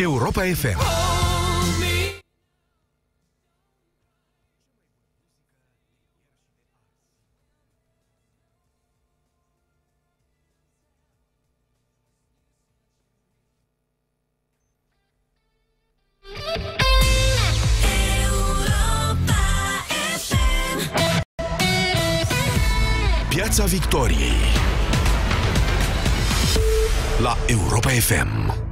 Europa FM. Piața Victoriei la Europa FM.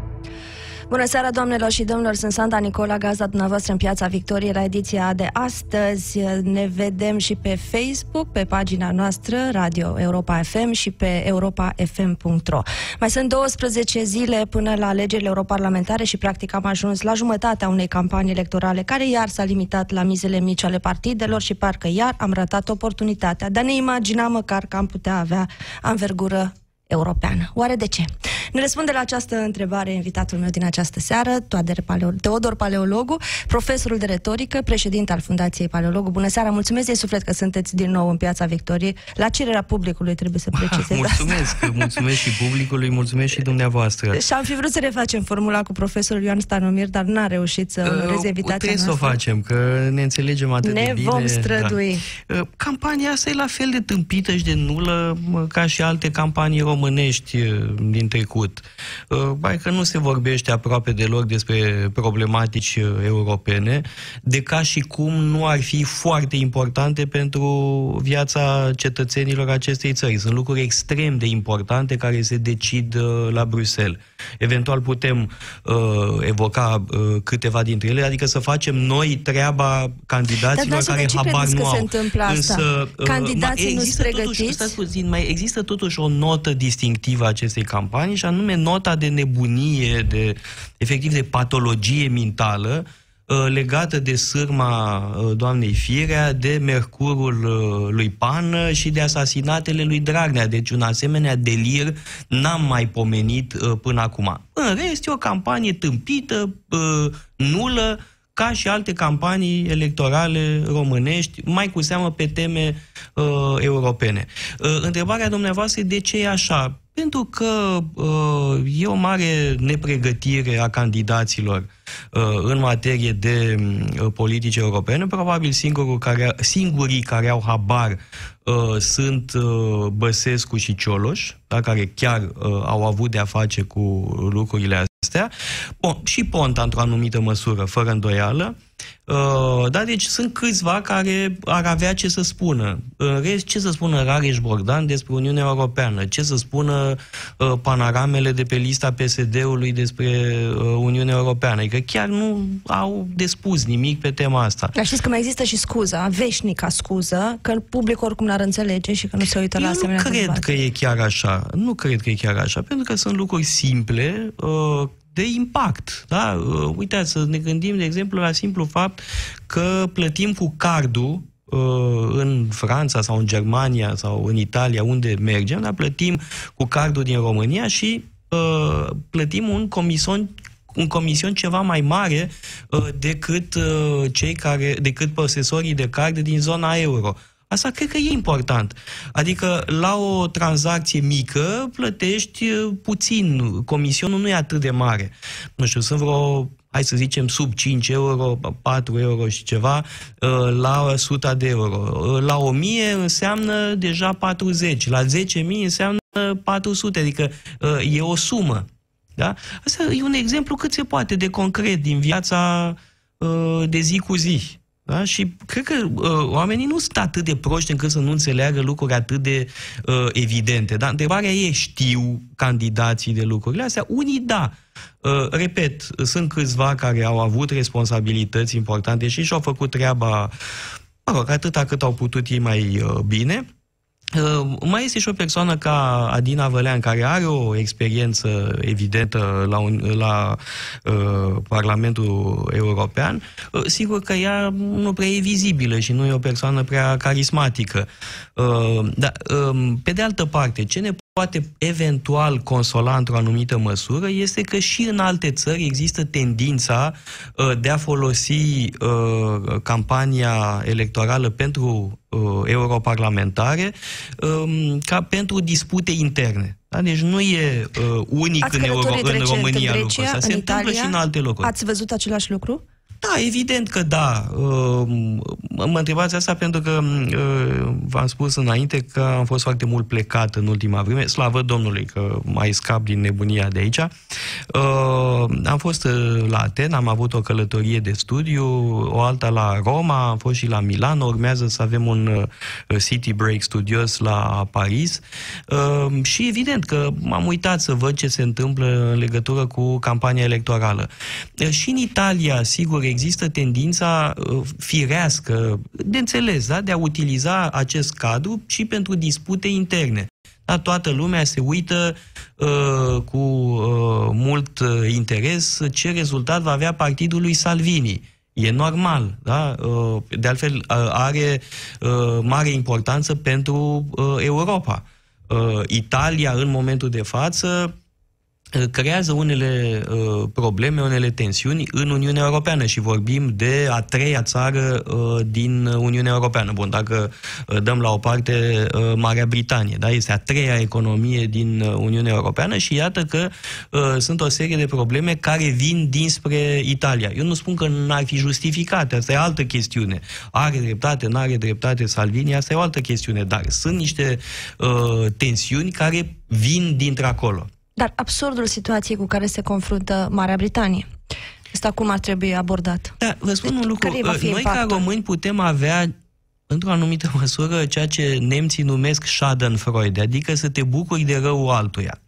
Bună seara, doamnelor și domnilor! Sunt Sanda Nicola, gazda dumneavoastră în Piața Victoriei la ediția de astăzi. Ne vedem și pe Facebook, pe pagina noastră Radio Europa FM și pe europafm.ro. Mai sunt 12 zile până la alegerile europarlamentare și practic am ajuns la jumătatea unei campanii electorale care iar s-a limitat la mizele mici ale partidelor și parcă iar am ratat oportunitatea de a ne imagina măcar că am putea avea anvergură europeană. Oare de ce? Ne răspunde la această întrebare invitatul meu din această seară, Teodor Paleologu, profesorul de retorică, președinte al Fundației Paleologu. Bună seara, mulțumesc de suflet că sunteți din nou în Piața Victoriei. La cererea publicului trebuie să precizez Mulțumesc, asta. mulțumesc și publicului, mulțumesc și dumneavoastră. Și am fi vrut să refacem formula cu profesorul Ioan Stanomir, dar n-a reușit să onoreze invitația Trebuie noastră. să o facem, că ne înțelegem atât Ne de bine. vom strădui. Da. Campania asta e la fel de tâmpită și de nulă mă, ca și alte campanii românești uh, din trecut. Bai că nu se vorbește aproape deloc despre problematici uh, europene, de ca și cum nu ar fi foarte importante pentru viața cetățenilor acestei țări. Sunt lucruri extrem de importante care se decid uh, la Bruxelles. Eventual putem uh, evoca uh, câteva dintre ele, adică să facem noi treaba candidaților Dar, care de ce habar credeți nu că au. se întâmplă asta? Însă, uh, Candidații mai nu-s există totuși, pregătiți? stați puțin, mai există totuși o notă distinctivă a acestei campanii și anume nota de nebunie, de efectiv de patologie mentală uh, legată de sârma uh, doamnei Firea, de mercurul uh, lui Pană și de asasinatele lui Dragnea. Deci un asemenea delir n-am mai pomenit până acum. În rest, e o campanie tâmpită, nulă, ca și alte campanii electorale românești, mai cu seamă pe teme uh, europene. Uh, întrebarea dumneavoastră e de ce e așa? Pentru că uh, e o mare nepregătire a candidaților uh, în materie de uh, politici europene. Probabil singurul care, singurii care au habar uh, sunt uh, Băsescu și Cioloș, da, care chiar uh, au avut de-a face cu lucrurile astea. Bun, și Ponta, într-o anumită măsură, fără îndoială. Uh, da, deci sunt câțiva care ar avea ce să spună. În rest, ce să spună Rareș Bogdan despre Uniunea Europeană? Ce să spună uh, panoramele de pe lista PSD-ului despre uh, Uniunea Europeană? Adică chiar nu au de spus nimic pe tema asta. Dar știți că mai există și scuza, veșnica scuză, că publicul oricum n-ar înțelege și că nu se uită la Eu asemenea nu cred dezbateri. că e chiar așa. Nu cred că e chiar așa, pentru că sunt lucruri simple, uh, de impact. Da? Uh, Uitați, să ne gândim, de exemplu, la simplu fapt că plătim cu cardul uh, în Franța sau în Germania sau în Italia, unde mergem, dar plătim cu cardul din România și uh, plătim un comision un comision ceva mai mare uh, decât uh, cei care, decât posesorii de card din zona euro. Asta cred că e important. Adică la o tranzacție mică plătești uh, puțin. Comisionul nu e atât de mare. Nu știu, sunt vreo hai să zicem, sub 5 euro, 4 euro și ceva, uh, la 100 de euro. Uh, La 1000 înseamnă deja 40, la 10.000 înseamnă 400, adică uh, e o sumă. Da? Asta e un exemplu cât se poate de concret din viața uh, de zi cu zi. Da? Și cred că uh, oamenii nu sunt atât de proști încât să nu înțeleagă lucruri atât de uh, evidente. Dar întrebarea e, știu candidații de lucrurile astea? Unii da. Uh, repet, sunt câțiva care au avut responsabilități importante și și-au făcut treaba, mă rog, atâta cât au putut ei mai uh, bine. Uh, mai este și o persoană ca Adina Vălean, care are o experiență evidentă la, un, la uh, Parlamentul European. Uh, sigur că ea nu prea e vizibilă și nu e o persoană prea carismatică. Uh, dar, uh, pe de altă parte, ce ne poate eventual consola într-o anumită măsură este că și în alte țări există tendința uh, de a folosi uh, campania electorală pentru uh, europarlamentare um, ca pentru dispute interne. Da? Deci nu e uh, unic Ați în, Euro- în România în Grecia, lucrul ăsta. în Se întâmplă Italia? și în alte locuri. Ați văzut același lucru? Da, evident că da. Uh, Mă întrebați asta pentru că uh, v-am spus înainte că am fost foarte mult plecat în ultima vreme, slavă Domnului că mai scap din nebunia de aici. Uh, Am fost uh, la Atena, am avut o călătorie de studiu, o alta la Roma, am fost și la Milano, urmează să avem un uh, city break studios la Paris Uh, și evident că m-am uitat să văd ce se întâmplă în legătură cu campania electorală. Uh, Și în Italia, sigur, există tendința uh, firească, de înțeles, da? de a utiliza acest cadru și pentru dispute interne. Da, toată lumea se uită uh, cu uh, mult uh, interes ce rezultat va avea partidul lui Salvini. E normal, da? Uh, de altfel uh, are uh, mare importanță pentru uh, Europa. Uh, Italia, în momentul de față, uh, creează unele uh, probleme, unele tensiuni în Uniunea Europeană și vorbim de a treia țară uh, din Uniunea Europeană. Bun, dacă uh, dăm la o parte uh, Marea Britanie, da? este a treia economie din uh, Uniunea Europeană și iată că uh, sunt o serie de probleme care vin dinspre Italia. Eu nu spun că n-ar fi justificate, asta e altă chestiune. Are dreptate, nu are dreptate Salvini, asta e o altă chestiune, dar sunt niște uh, tensiuni care vin dintre acolo. Dar absurdul situației cu care se confruntă Marea Britanie. Asta cum ar trebui abordat? Da, vă spun Deci, un lucru. care va fi Noi, ca impactul? români, putem avea într-o anumită măsură ceea ce nemții numesc schadenfreude, adică să te bucuri de răul altuia.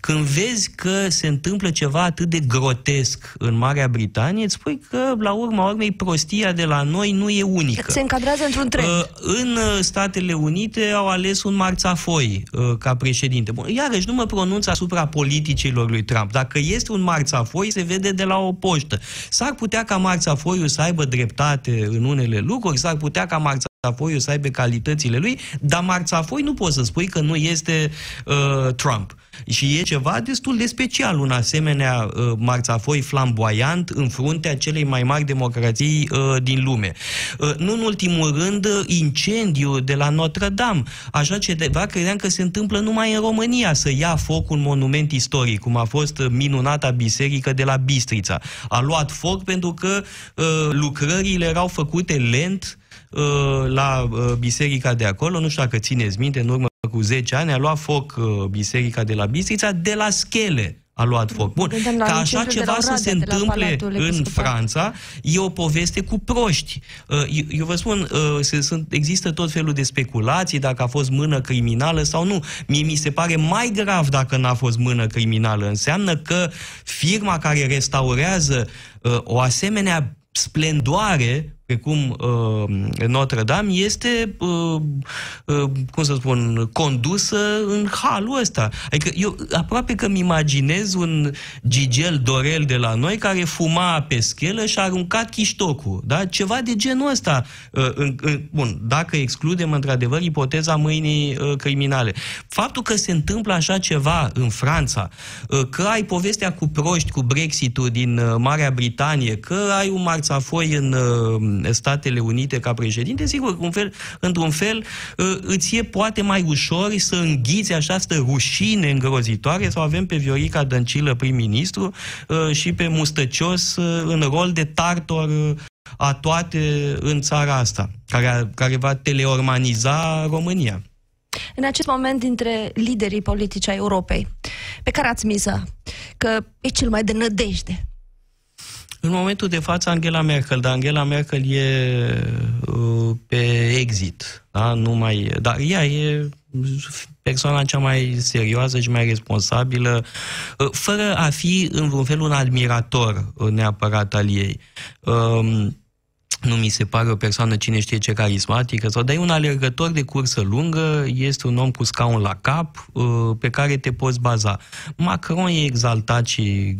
Când vezi că se întâmplă ceva atât de grotesc în Marea Britanie, îți spui că, la urma urmei, prostia de la noi nu e unică. Se încadrează într-un trend. Uh, În uh, Statele Unite au ales un marțafoi uh, ca președinte. Bun, iarăși nu mă pronunț asupra politicilor lui Trump. Dacă este un marțafoi, se vede de la o poștă. S-ar putea ca marțafoiul să aibă dreptate în unele lucruri, s-ar putea ca marțafoiul să aibă calitățile lui, dar marțafoi nu poți să spui că nu este uh, Trump. Și e ceva destul de special, un asemenea uh, marțafoi flamboiant în fruntea celei mai mari democrații uh, din lume. Uh, nu în ultimul rând, uh, incendiu de la Notre-Dame. Așa ceva credeam că se întâmplă numai în România, să ia foc un monument istoric, cum a fost uh, minunata biserică de la Bistrița. A luat foc pentru că uh, lucrările erau făcute lent, uh, la uh, biserica de acolo, nu știu dacă țineți minte, în urmă cu 10 ani a luat foc uh, biserica de la Bistrița, de la schele a luat foc. Bun, Gândeam la ca așa incendiul de la ceva să Oradea, se de la întâmple Palatul în Episcopal. Franța, e o poveste cu proști. Uh, Eu, eu vă spun, uh, se, sunt, există tot felul de speculații dacă a fost mână criminală sau nu. Mie mi se pare mai grav dacă n-a fost mână criminală. Înseamnă că firma care restaurează uh, o asemenea splendoare, precum uh, Notre-Dame, este, uh, uh, cum să spun, condusă în halul ăsta. Adică eu aproape că îmi imaginez un Gigel Dorel de la noi care fuma pe schelă și a aruncat chiștocul. Da? Ceva de genul ăsta. Uh, în, în, bun, dacă excludem într-adevăr ipoteza mâinii uh, criminale. Faptul că se întâmplă așa ceva în Franța, uh, că ai povestea cu proști, cu Brexit-ul din uh, Marea Britanie, că ai un marțafoi în uh, Statele Unite ca președinte, sigur, un fel, într-un fel, uh, îți e poate mai ușor să înghiți această rușine îngrozitoare? Sau avem pe Viorica Dăncilă prim-ministru uh, și pe Mustăcios uh, în rol de tartor uh, a toate în țara asta, care, care va teleormaniza România. În acest moment, dintre liderii politici ai Europei, pe care ați miza, că e cel mai de nădejde, În momentul de față Angela Merkel, dar Angela Merkel e uh, pe exit, da? Nu mai, dar ea e persoana cea mai serioasă și mai responsabilă, uh, fără a fi în vreun fel un admirator uh, neapărat al ei. Um, nu mi se pare o persoană cine știe ce carismatică, sau dar e un alergător de cursă lungă, este un om cu scaun la cap, uh, pe care te poți baza. Macron e exaltat și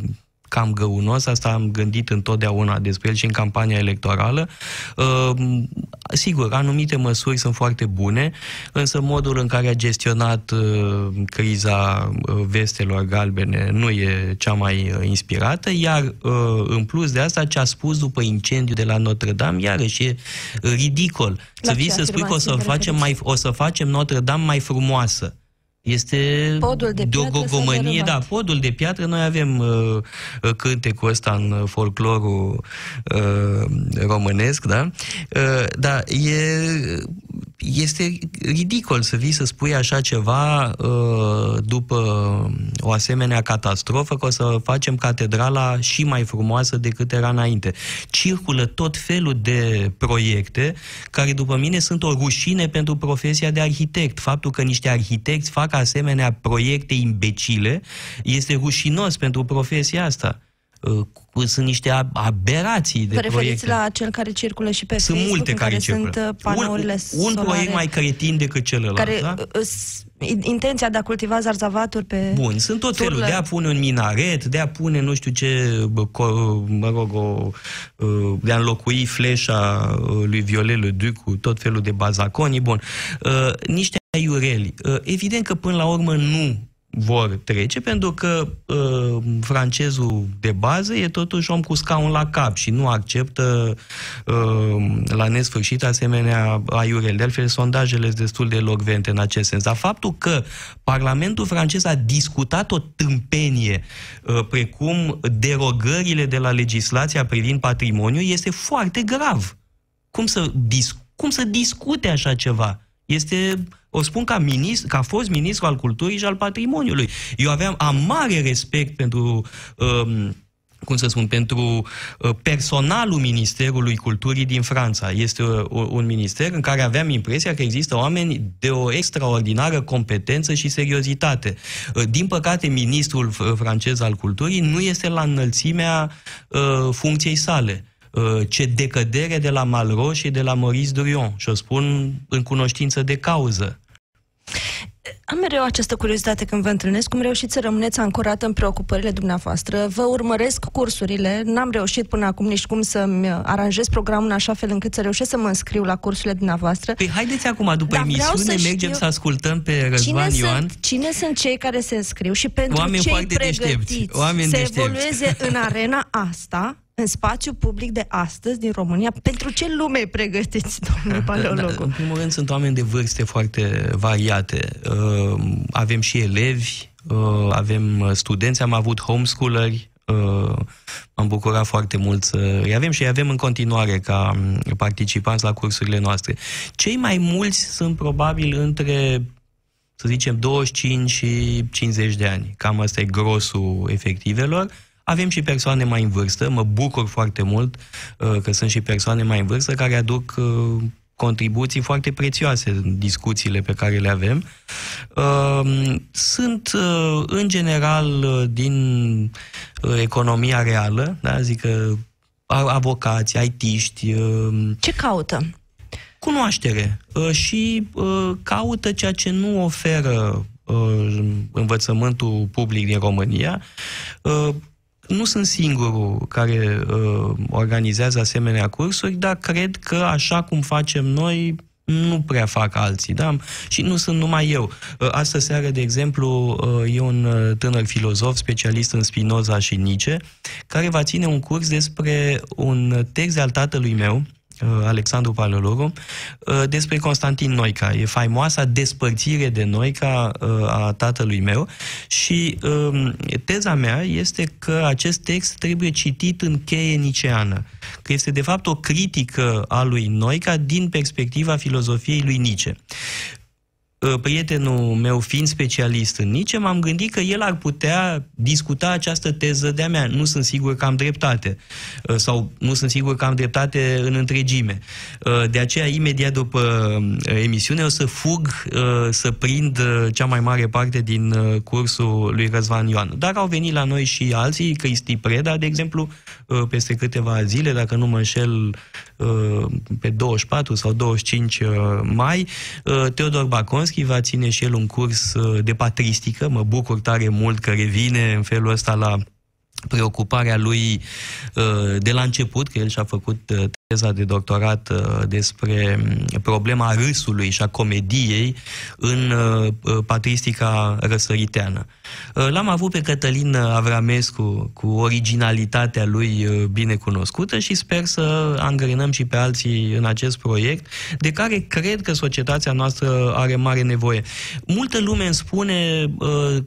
cam găunos, asta am gândit întotdeauna despre el și în campania electorală. Uh, sigur, anumite măsuri sunt foarte bune, însă modul în care a gestionat uh, criza vestelor galbene nu e cea mai inspirată, iar în plus de asta ce a spus după incendiu de la Notre-Dame, iarăși e ridicol. La să vii să spui că o să, facem mai, o să facem Notre-Dame mai frumoasă. Este podul de, de o gogomănie, da, podul de piatră. Noi avem uh, uh, cântecul ăsta în folclorul uh, românesc, da? Uh, dar e, este ridicol să vii să spui așa ceva uh, după o asemenea catastrofă, că o să facem catedrala și mai frumoasă decât era înainte. Circulă tot felul de proiecte care, după mine, sunt o rușine pentru profesia de arhitect. Faptul că niște arhitecți fac facă asemenea proiecte imbecile, este rușinos pentru profesia asta uh, sunt niște aberații de Vă proiecte. la cel care circulă și pe sunt Facebook, multe care, circulă. sunt uh, panourile un, un proiect mai cretin decât celălalt, care, da? Uh, intenția de a cultiva zarzavaturi pe Bun, sunt tot felul, de a pune un minaret, de a pune nu știu ce, mă rog, o, de a înlocui fleșa lui Viollet Le Duc cu tot felul de bazaconii, bun. Niște iureli. Uh, evident că până la urmă nu vor trece, pentru că uh, francezul de bază e totuși om cu scaun la cap și nu acceptă uh, la nesfârșit asemenea aiureli. De altfel, sondajele sunt destul de locvente în acest sens. Dar faptul că Parlamentul francez a discutat o tâmpenie uh, precum derogările de la legislația privind patrimoniu este foarte grav. Cum să, dis- cum să discute așa ceva? Este, o spun ca, ministru, ca fost ministru al culturii și al patrimoniului. Eu aveam, am mare respect pentru um, cum să spun, pentru uh, personalul Ministerului Culturii din Franța. Este uh, un minister în care aveam impresia că există oameni de o extraordinară competență și seriozitate. Uh, din păcate, ministrul francez al culturii nu este la înălțimea funcției sale. Uh, ce decădere de la Malraux și de la Maurice Durion. Și o spun în cunoștință de cauză. Am mereu această curiozitate când vă întâlnesc, cum reușiți să rămâneți ancorat în preocupările dumneavoastră. Vă urmăresc cursurile, n-am reușit până acum nici cum să-mi aranjez programul în așa fel încât să reușesc să mă înscriu la cursurile dumneavoastră. Păi haideți acum, după Dar emisiune, să mergem știu... să ascultăm pe Răzvan cine Ioan. Sunt, cine sunt cei care se înscriu și pentru Oameni cei pregătiți Oameni să deștepți. evolueze în arena asta, în spațiu public de astăzi din România, pentru ce lume pregătiți, domnule da, paleologu? Da, în primul rând sunt oameni de vârste foarte variate. Uh, avem și elevi, uh, avem studenți, am avut homeschooleri, uh, am bucurat foarte mult să îi avem și îi avem în continuare ca participanți la cursurile noastre. Cei mai mulți sunt probabil între să zicem 25 și 50 de ani. Cam asta e grosul efectivelor. Avem și persoane mai în vârstă, mă bucur foarte mult uh, că sunt și persoane mai în vârstă care aduc uh, contribuții foarte prețioase în discuțiile pe care le avem. Uh, sunt, în general, din economia reală, da? zic că avocați, aitiști. Ce caută? Cunoaștere și caută ceea ce nu oferă învățământul public din România, nu sunt singurul care uh, organizează asemenea cursuri, dar cred că așa cum facem noi, nu prea fac alții, da? Și nu sunt numai eu. Uh, astă seară, de exemplu, uh, e un uh, tânăr filozof specialist în Spinoza și Nietzsche, care va ține un curs despre un text al tatălui meu, Uh, Alexandru Paleologu, uh, despre Constantin Noica. E faimoasa despărțire de Noica uh, a tatălui meu și um, teza mea este că acest text trebuie citit în cheie niceană, că este de fapt o critică a lui Noica din perspectiva filozofiei lui Nietzsche. Ă, prietenul meu fiind specialist în Nice, m-am gândit că el ar putea discuta această teză de-a mea. Nu sunt sigur că am dreptate ă, sau nu sunt sigur că am dreptate în întregime. Ă, de aceea, imediat după emisiune, o să fug să prind cea mai mare parte din cursul lui Răzvan Ioan. Dar au venit la noi și alții, Cristi Preda, de exemplu, peste câteva zile, dacă nu mă înșel, pe 24 sau 25 mai, Teodor Baconski, Polanski va ține și el un curs uh, de patristică. Mă bucur tare mult că revine în felul ăsta la preocuparea lui uh, de la început, că el și-a făcut uh, teza de doctorat uh, despre mm, problema râsului și a comediei în patristica răsăriteană. L-am avut pe Cătălin Avramescu cu originalitatea lui bine cunoscută și sper să angrenăm și pe alții în acest proiect, de care cred că societatea noastră are mare nevoie. Multă lume îmi spune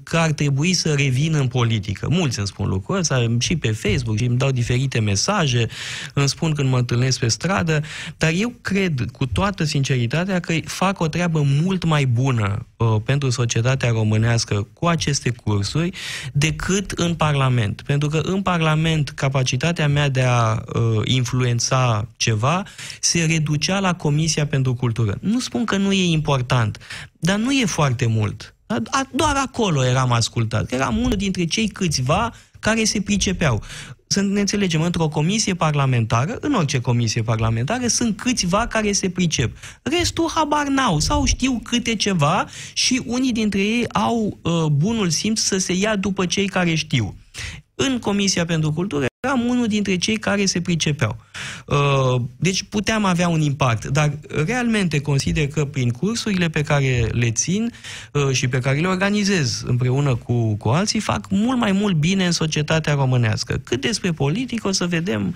că ar trebui să revină în politică. Mulți îmi spun lucrul ăsta și pe Facebook și îmi dau diferite mesaje, îmi spun când mă întâlnesc pe stradă, dar eu cred cu toată sinceritatea că fac o treabă mult mai bună uh, pentru societatea românească cu aceste cursuri decât în Parlament. Pentru că în Parlament capacitatea mea de a uh, influența ceva se reducea la Comisia pentru Cultură. Nu spun că nu e important, dar nu e foarte mult. Doar acolo eram ascultat. Eram unul dintre cei câțiva care se pricepeau. Să ne înțelegem, într-o comisie parlamentară, în orice comisie parlamentară, sunt câțiva care se pricep. Restul habar n-au sau știu câte ceva și unii dintre ei au uh, bunul simț să se ia după cei care știu. În Comisia pentru Cultură eram unul dintre cei care se pricepeau. Uh, deci puteam avea un impact, dar realmente consider că prin cursurile pe care le țin uh, și pe care le organizez împreună cu, cu alții, fac mult mai mult bine în societatea românească. Cât despre politică, o să vedem,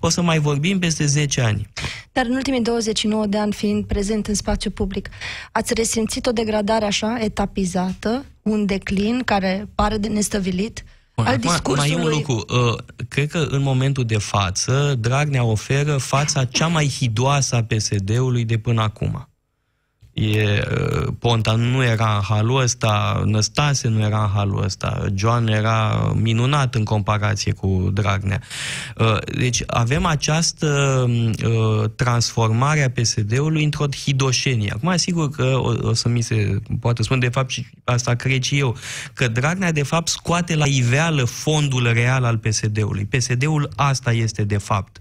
o să mai vorbim peste 10 ani. Dar în ultimii 29 de ani, fiind prezent în spațiu public, ați resimțit o degradare așa, etapizată, un declin care pare de nestăvilit? Bun, al discursului. Mai e un lucru. Uh, cred că în momentul de față, Dragnea oferă fața cea mai hidoasă a PSD-ului de până acum. E, uh, Ponta nu era în halul ăsta, Năstase nu era în halul ăsta, John era minunat în comparație cu Dragnea. Uh, deci avem această uh, transformare a PSD-ului într-o hidoșenie. Acum, sigur că o, o să mi se poate spune, de fapt, și asta cred și eu, că Dragnea, de fapt, scoate la iveală fondul real al PSD-ului. PSD-ul asta este, de fapt.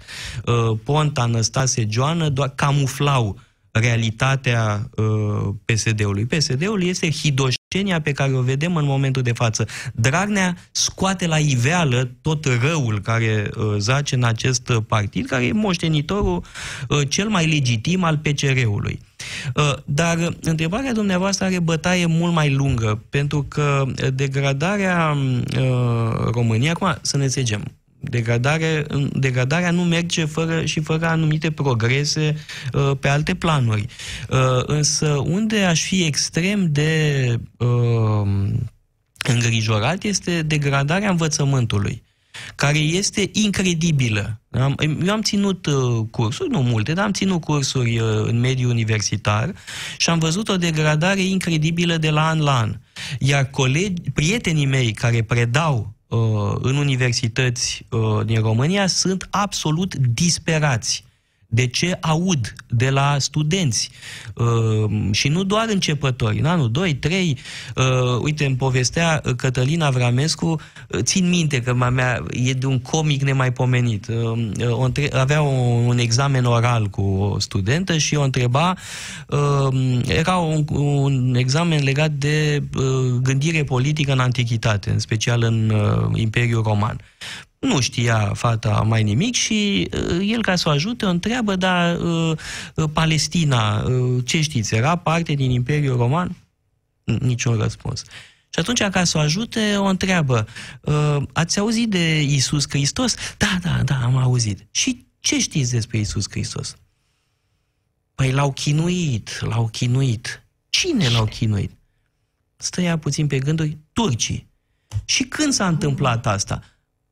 Ponta, Năstase, Joană doar camuflau realitatea uh, PSD-ului. PSD-ul este hidoșenia pe care o vedem în momentul de față. Dragnea scoate la iveală tot răul care uh, zace în acest partid, care e moștenitorul uh, cel mai legitim al PCR-ului. Uh, dar întrebarea dumneavoastră are bătaie mult mai lungă, pentru că degradarea uh, României, acum să ne înțelegem, Degradare, degradarea nu merge fără și fără anumite progrese uh, pe alte planuri. Uh, însă unde aș fi extrem de uh, îngrijorat este degradarea învățământului care este incredibilă. Am, eu am ținut uh, cursuri, nu multe, dar am ținut cursuri uh, în mediul universitar și am văzut o degradare incredibilă de la an la an. Iar colegi, prietenii mei care predau Uh, în universități uh, din România sunt absolut disperați de ce aud de la studenți uh, și nu doar începători, în anul 2, 3, uh, uite, îmi povestea Cătălina Vramescu, uh, țin minte că mea e de un comic nemaipomenit. Uh, o între- avea un, un examen oral cu o studentă și o întreba, uh, era un, un examen legat de uh, gândire politică în antichitate, în special în uh, Imperiul Roman. Nu știa fata mai nimic și uh, el, ca să o ajute, o întreabă, dar uh, uh, Palestina, uh, ce știți, era parte din Imperiul Roman? Niciun răspuns. Și atunci, ca să o ajute, o întreabă, uh, ați auzit de Isus Hristos? Da, da, da, am auzit. Și ce știți despre Isus Hristos? Păi l-au chinuit, l-au chinuit. Cine l-au chinuit? Stăia puțin pe gânduri, turcii. Și când s-a întâmplat asta?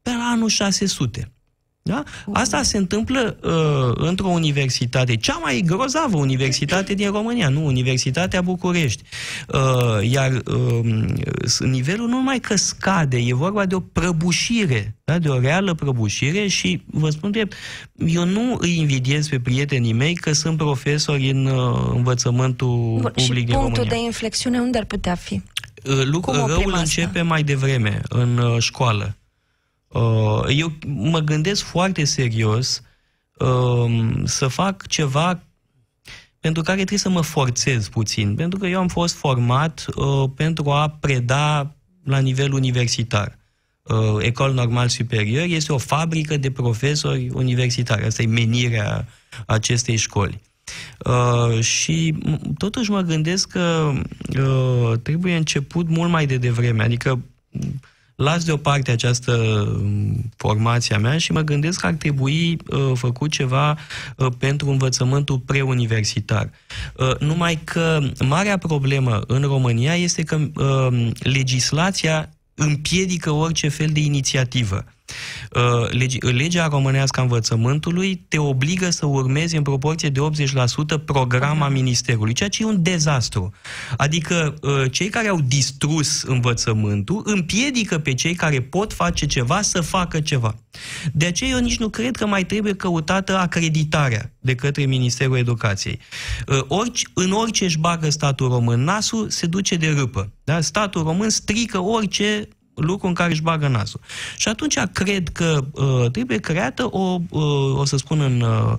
Pe la anul 600. Da? Asta se întâmplă uh, într-o universitate, cea mai grozavă universitate din România, nu? Universitatea București. Uh, iar uh, nivelul nu numai că scade, e vorba de o prăbușire, da? de o reală prăbușire și vă spun drept, eu nu îi invidiez pe prietenii mei că sunt profesori în uh, învățământul Bun, public și din România. punctul de inflexiune unde ar putea fi? Uh, lucru, răul începe mai devreme, în uh, școală. Uh, eu mă gândesc foarte serios um, să fac ceva pentru care trebuie să mă forțez puțin, pentru că eu am fost format uh, pentru a preda la nivel universitar. Ecol Normal Superior este o fabrică de profesori universitari. Asta e menirea acestei școli. Uh, și totuși mă gândesc că uh, trebuie început mult mai de devreme, adică las deoparte această formație a mea și mă gândesc că ar trebui uh, făcut ceva uh, pentru învățământul preuniversitar. Uh, numai că marea problemă în România este că uh, legislația împiedică orice fel de inițiativă. Uh, legea românească a învățământului te obligă să urmezi în proporție de 80% programa ministerului, ceea ce e un dezastru. Adică uh, cei care au distrus învățământul împiedică pe cei care pot face ceva să facă ceva. De aceea eu nici nu cred că mai trebuie căutată acreditarea de către Ministerul Educației. Uh, orice, în orice își bagă statul român nasul, se duce de râpă. Da? Statul român strică orice lucru în care își bagă nasul. Și atunci cred că uh, trebuie creată o, uh, o să spun în uh,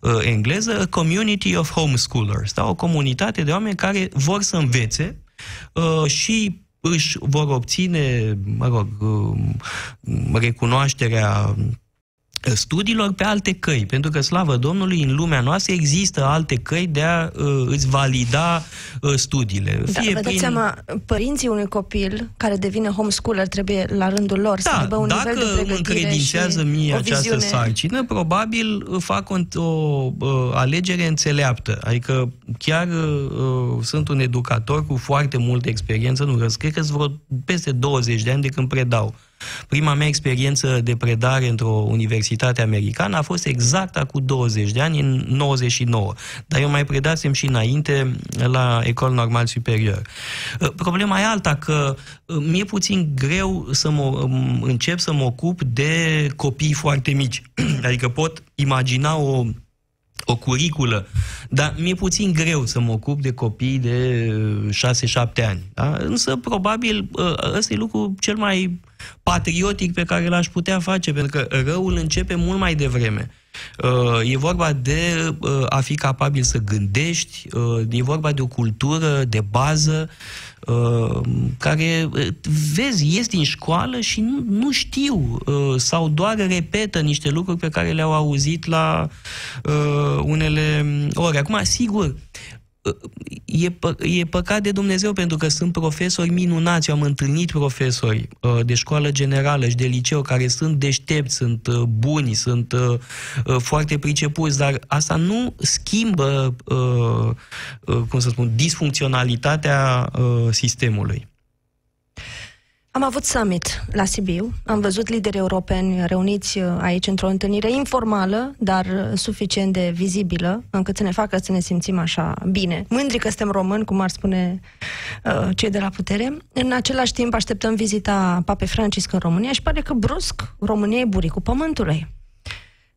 uh, engleză, a community of homeschoolers, da? o comunitate de oameni care vor să învețe uh, și își vor obține, mă rog, uh, recunoașterea studiilor pe alte căi, pentru că, slavă Domnului, în lumea noastră există alte căi de a uh, îți valida uh, studiile. Da, Fie vă prin... seama, părinții unui copil care devine homeschooler trebuie la rândul lor da, să aibă un dacă nivel de încredințează mie această viziune... sarcină, probabil fac o, o, o alegere înțeleaptă. Adică chiar uh, sunt un educator cu foarte multă experiență, nu cred că sunt vreo peste 20 de ani de când predau. Prima mea experiență de predare într-o universitate americană a fost exact acum 20 de ani, în 99. Dar eu mai predasem și înainte la Ecol Normal Superior. Uh, problema e alta, că uh, mi-e puțin greu să mă, um, încep să mă ocup de copii foarte mici. adică pot imagina o o curiculă, dar mi-e puțin greu să mă ocup de copii de 6-7 ani. Da? Însă, probabil, ă, ăsta e lucru cel mai patriotic pe care l-aș putea face, pentru că răul începe mult mai devreme. Ă, e vorba de ă, a fi capabil să gândești, e vorba de o cultură de bază Uh, care, uh, vezi, ies din școală și nu, nu știu uh, sau doar repetă niște lucruri pe care le-au auzit la unele ore. Acum, sigur, e, pă, e păcat de Dumnezeu pentru că sunt profesori minunați. Eu am întâlnit profesori uh, de școală generală și de liceu care sunt deștepți, sunt uh, buni, sunt uh, uh, foarte pricepuți, dar asta nu schimbă, uh, uh, cum să spun, disfuncționalitatea uh, sistemului. Am avut summit la Sibiu, am văzut lideri europeni reuniți uh, aici într-o întâlnire informală, dar uh, suficient de vizibilă, încât să ne facă să ne simțim așa bine. Mândri că suntem români, cum ar spune uh, cei de la putere. În același timp așteptăm vizita Pape Francisc în România și pare că brusc România e buricul pământului.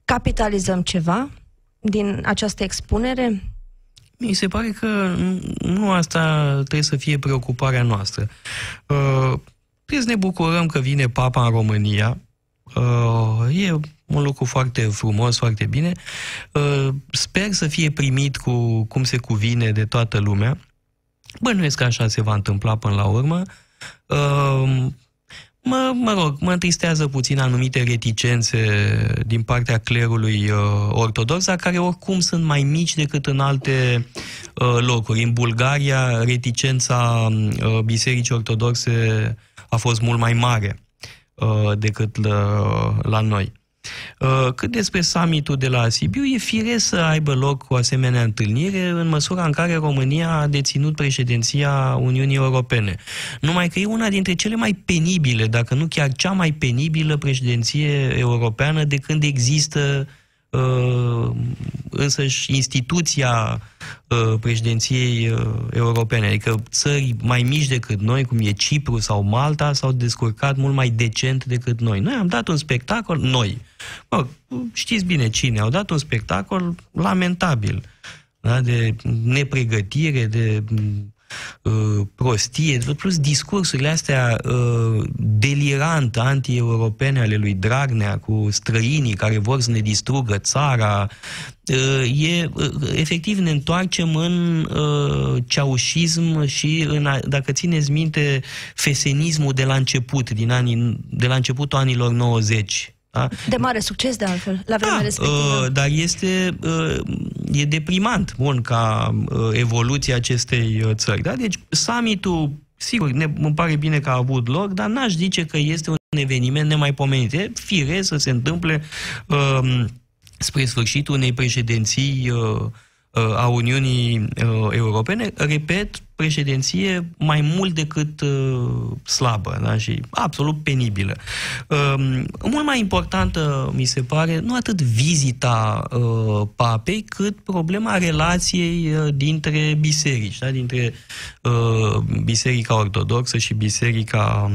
Capitalizăm ceva din această expunere? Mi se pare că nu asta trebuie să fie preocuparea noastră. Uh, Trebuie să ne bucurăm că vine Papa în România. Uh, e un lucru foarte frumos, foarte bine. Uh, sper să fie primit cu cum se cuvine de toată lumea. Bănuiesc că așa se va întâmpla până la urmă. Uh, mă, mă rog, mă întristează puțin anumite reticențe din partea clerului uh, ortodox, dar care oricum sunt mai mici decât în alte uh, locuri. În Bulgaria, reticența uh, bisericii ortodoxe a fost mult mai mare uh, decât la, la noi. Uh, cât despre summitul de la Sibiu, e firesc să aibă loc o asemenea întâlnire în măsura în care România a deținut președinția Uniunii Europene. Numai că e una dintre cele mai penibile, dacă nu chiar cea mai penibilă președinție europeană de când există uh, Uh, însăși instituția uh, președinției uh, europene, adică țări mai mici decât noi, cum e Cipru sau Malta, s-au descurcat mult mai decent decât noi. Noi am dat un spectacol, noi, mă, știți bine cine, au dat un spectacol lamentabil, da, de nepregătire, de uh, prostie, plus discursurile astea uh, delirant anti-europene ale lui Dragnea cu străinii care vor să ne distrugă țara, uh, e, uh, efectiv ne întoarcem în uh, ceaușism și în, dacă țineți minte, fesenismul de la început, din anii, de la începutul anilor 90 da? De mare succes, de altfel, la vremea da, respectivă. Uh, dar este uh, e deprimant, bun, ca uh, evoluția acestei uh, țări. Da? Deci, summitul, sigur, ne, îmi pare bine că a avut loc, dar n-aș zice că este un eveniment nemaipomenit. E fire să se întâmple uh, spre sfârșitul unei președinții uh, Uh, a Uniunii uh, Europene, repet, președinție mai mult decât uh, slabă da? și absolut penibilă. Um, mult mai importantă, mi se pare, nu atât vizita papei, cât problema relației dintre biserici, da? dintre biserica ortodoxă și biserica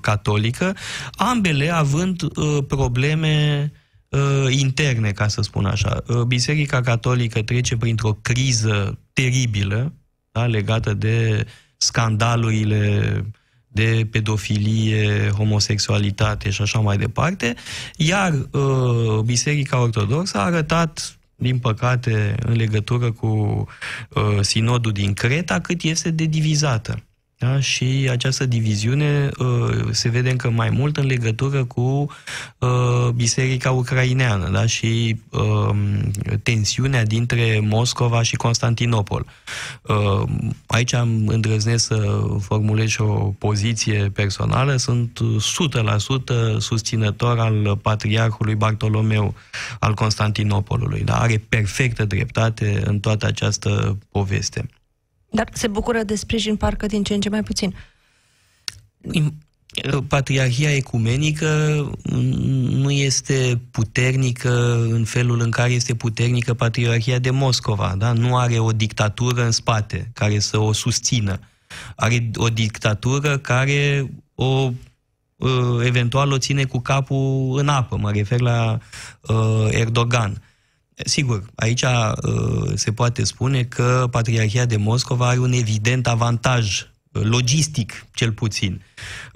catolică, ambele având probleme uh, interne, ca să spun așa. Uh, Biserica Catolică trece printr-o criză teribilă da, legată de scandalurile de pedofilie, homosexualitate și așa mai departe, iar uh, Biserica Ortodoxă a arătat din păcate, în legătură cu uh, sinodul din Creta, cât este de divizată. Da? Și această diviziune uh, se vede încă mai mult în legătură cu uh, biserica ucraineană da? și uh, tensiunea dintre Moscova și Constantinopol. Uh, aici am îndrăznesc să formulez și o poziție personală. Sunt 100% susținător al patriarhului Bartolomeu al Constantinopolului. Da? Are perfectă dreptate în toată această poveste. Dar se bucură de sprijin parcă din ce în ce mai puțin. Patriarhia ecumenică nu este puternică în felul în care este puternică Patriarhia de Moscova. Da? Nu are o dictatură în spate care să o susțină. Are o dictatură care o ă, eventual o ține cu capul în apă. Mă refer la uh, Erdogan. Sigur, aici uh, se poate spune că Patriarhia de Moscova are un evident avantaj uh, logistic, cel puțin.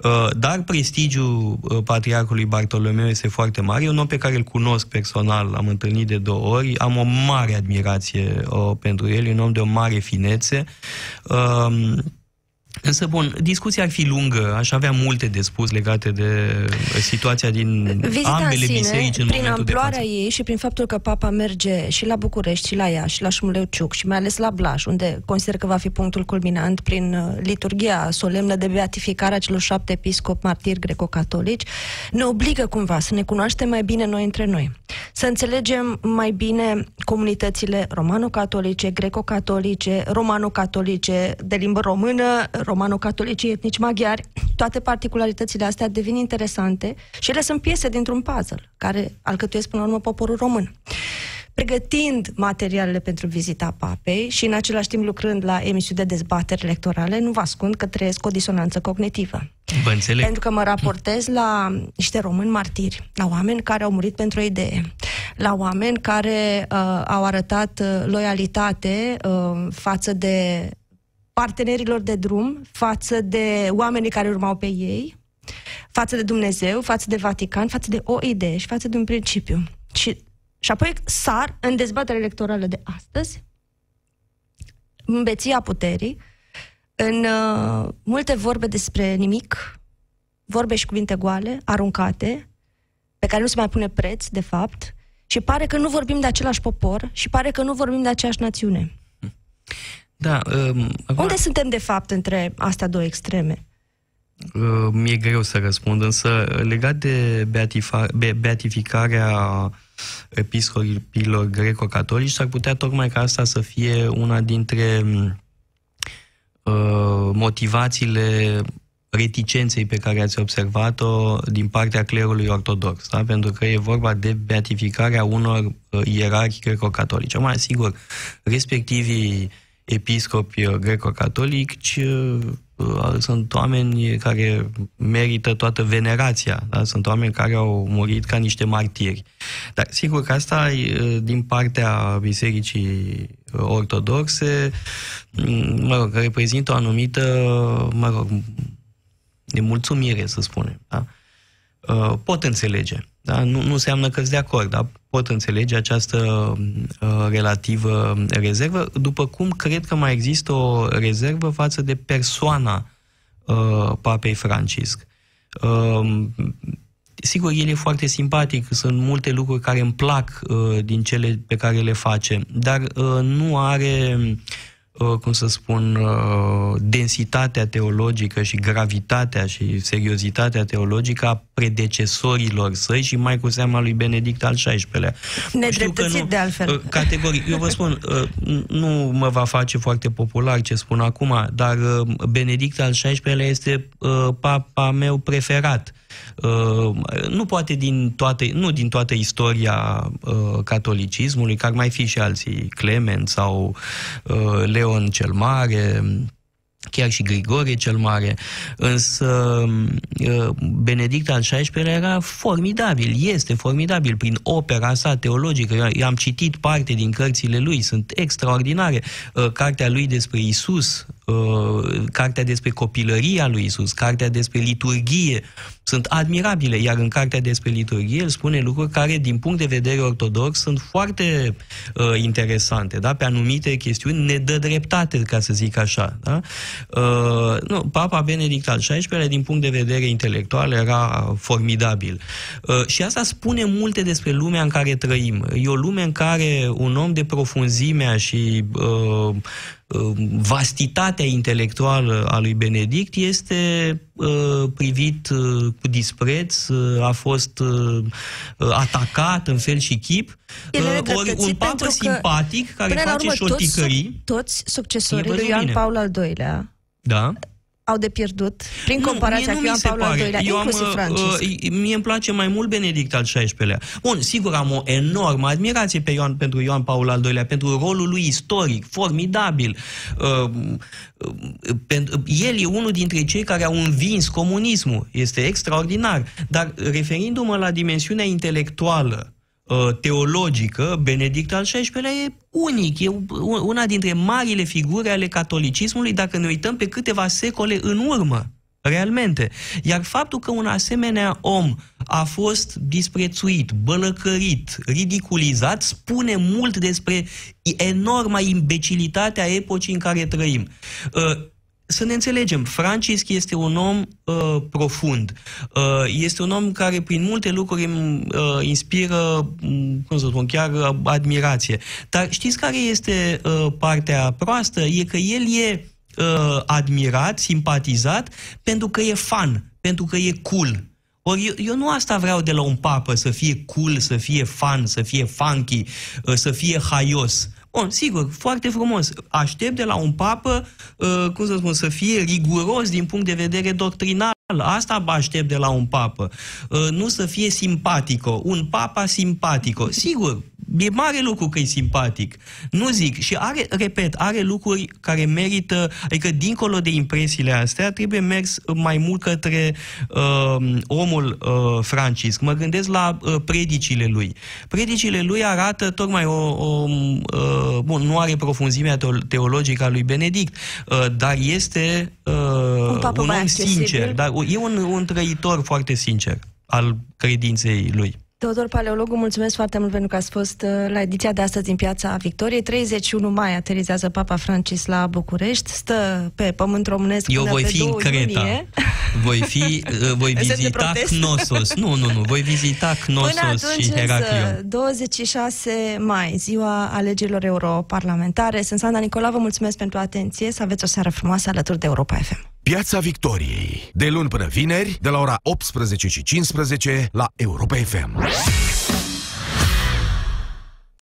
Uh, dar prestigiul uh, Patriarhului Bartolomeu este foarte mare. E un om pe care îl cunosc personal, l-am întâlnit de două ori, am o mare admirație uh, pentru el, e un om de o mare finețe. Uh, Însă, bun, discuția ar fi lungă, aș avea multe de spus legate de situația din Vizita ambele în sine, biserici în prin amploarea de ei și prin faptul că papa merge și la București, și la Iași, și la Șmuleuciuc, și mai ales la Blaș, unde consider că va fi punctul culminant prin uh, liturgia solemnă de beatificare a celor șapte episcopi martiri greco-catolici, ne obligă cumva să ne cunoaștem mai bine noi între noi, să înțelegem mai bine comunitățile romano-catolice, greco-catolice, romano-catolice, de limbă română, romano-catolicii etnici maghiari, toate particularitățile astea devin interesante și ele sunt piese dintr-un puzzle care alcătuiesc până la urmă poporul român. Pregătind materialele pentru vizita papei și în același timp lucrând la emisiuni de dezbateri electorale, nu vă ascund că trăiesc o disonanță cognitivă. Vă înțeleg. Pentru că mă raportez la niște români martiri, la oameni care au murit pentru o idee, la oameni care uh, au arătat uh, loialitate uh, față de partenerilor de drum față de oamenii care urmau pe ei, față de Dumnezeu, față de Vatican, față de o idee și față de un principiu. Și, și apoi sar în dezbaterea electorală de astăzi, în beția puterii, în uh, multe vorbe despre nimic, vorbe și cuvinte goale, aruncate, pe care nu se mai pune preț, de fapt, și pare că nu vorbim de același popor și pare că nu vorbim de aceeași națiune. Da, uh, acum... Unde suntem, de fapt, între astea două extreme? Uh, mi-e greu să răspund, însă legat de beatifa- be- beatificarea episcopilor greco-catolici, s-ar putea tocmai ca asta să fie una dintre uh, motivațiile reticenței pe care ați observat-o din partea clerului ortodox, da? pentru că e vorba de beatificarea unor uh, ierarhi greco-catolici. Mai sigur, respectivii episcopi greco-catolici uh, sunt oameni care merită toată venerația, da? sunt oameni care au murit ca niște martiri. Dar sigur că asta din partea Bisericii ortodoxe, mă rog, reprezintă o anumită, mă rog, nemulțumire, să spunem. Da? Uh, pot înțelege. Da? Nu, nu înseamnă că sunt de acord, dar pot înțelege această uh, relativă rezervă, după cum cred că mai există o rezervă față de persoana uh, Papei Francisc. Uh, sigur, el e foarte simpatic, sunt multe lucruri care îmi plac uh, din cele pe care le face, dar uh, nu are Uh, cum să spun, uh, densitatea teologică și gravitatea și seriozitatea teologică a predecesorilor săi și mai cu seama lui Benedict al XVI-lea. Nedreptățit de altfel. Uh, categoric. Eu vă spun, nu mă va face foarte popular ce spun acum, dar Benedict al XVI-lea este papa meu preferat Uh, nu poate din toată, nu din toată istoria uh, catolicismului, că ar mai fi și alții, Clement sau uh, Leon cel Mare, chiar și Grigore cel Mare, însă Benedict al XVI-lea era formidabil, este formidabil prin opera sa teologică. Eu am citit parte din cărțile lui, sunt extraordinare. Cartea lui despre Isus, cartea despre copilăria lui Isus, cartea despre liturghie, sunt admirabile, iar în cartea despre liturghie el spune lucruri care, din punct de vedere ortodox, sunt foarte uh, interesante, da? pe anumite chestiuni ne dă dreptate, ca să zic așa. Da? Uh, nu, Papa Benedict al XVI-lea, din punct de vedere intelectual, era formidabil. Uh, și asta spune multe despre lumea în care trăim. E o lume în care un om de profunzimea și uh, Um, vastitatea intelectuală a lui Benedict este uh, privit uh, cu dispreț, uh, a fost atacat în fel și chip. Ori un papă simpatic care face șorticării... Toți, toți succesorii lui Ioan Paul al II da? Au de pierdut prin nu, comparația cu Ioan Paul al II-lea, inclusiv am, Francisc. Uh, mie îmi place mai mult Benedict al XVI-lea. Bun, sigur am o enormă admirație pe Ioan, pentru Ioan Paul al II-lea, pentru rolul lui istoric, formidabil. Uh, uh, el e unul dintre cei care au învins comunismul. Este extraordinar. Dar referindu-mă la dimensiunea intelectuală, Uh, teologică, Benedict al XVI-lea e unic, e una dintre marile figuri ale catolicismului dacă ne uităm pe câteva secole în urmă. Realmente. Iar faptul că un asemenea om a fost disprețuit, bălăcărit, ridiculizat, spune mult despre enorma imbecilitate a epocii în care trăim. Uh, să ne înțelegem, Francisc este un om uh, profund. Uh, este un om care prin multe lucruri uh, inspiră, mm, cum să spun, chiar admirație. Dar știți care este uh, partea proastă? E că el e uh, admirat, simpatizat, pentru că e fan, pentru că e cool. Ori eu, eu nu asta vreau de la un papă, să fie cool, să fie fan, să fie funky, uh, să fie haios. Bun, sigur, foarte frumos. Aștept de la un papă, uh, cum să spun, să fie riguros din punct de vedere doctrinal. Asta aștept de la un papă. Uh, nu să fie simpatico. Un papa simpatico. Sigur, e mare lucru că e simpatic. Nu zic. Și are, repet, are lucruri care merită, adică dincolo de impresiile astea, trebuie mers mai mult către uh, omul uh, Francisc. Mă gândesc la uh, predicile lui. Predicile lui arată tocmai o... o uh, bun, nu are profunzimea teologică a lui Benedict, uh, dar este uh, un, un om sincer. Dar e un, un trăitor foarte sincer al credinței lui. Teodor Paleologu, mulțumesc foarte mult pentru că ați fost uh, la ediția de astăzi din Piața Victoriei. 31 mai aterizează Papa Francis la București, stă pe pământ românesc Eu voi fi în Creta. Iunie. Voi fi, uh, voi vizita Knossos. Nu, nu, nu, voi vizita Knossos Până atunci, și Heraclion. 26 mai, ziua alegerilor europarlamentare. Sunt Sanda Nicola, vă mulțumesc pentru atenție, să aveți o seară frumoasă alături de Europa FM. Piața Victoriei. De luni până vineri, de la ora 18 și 15 la Europa FM.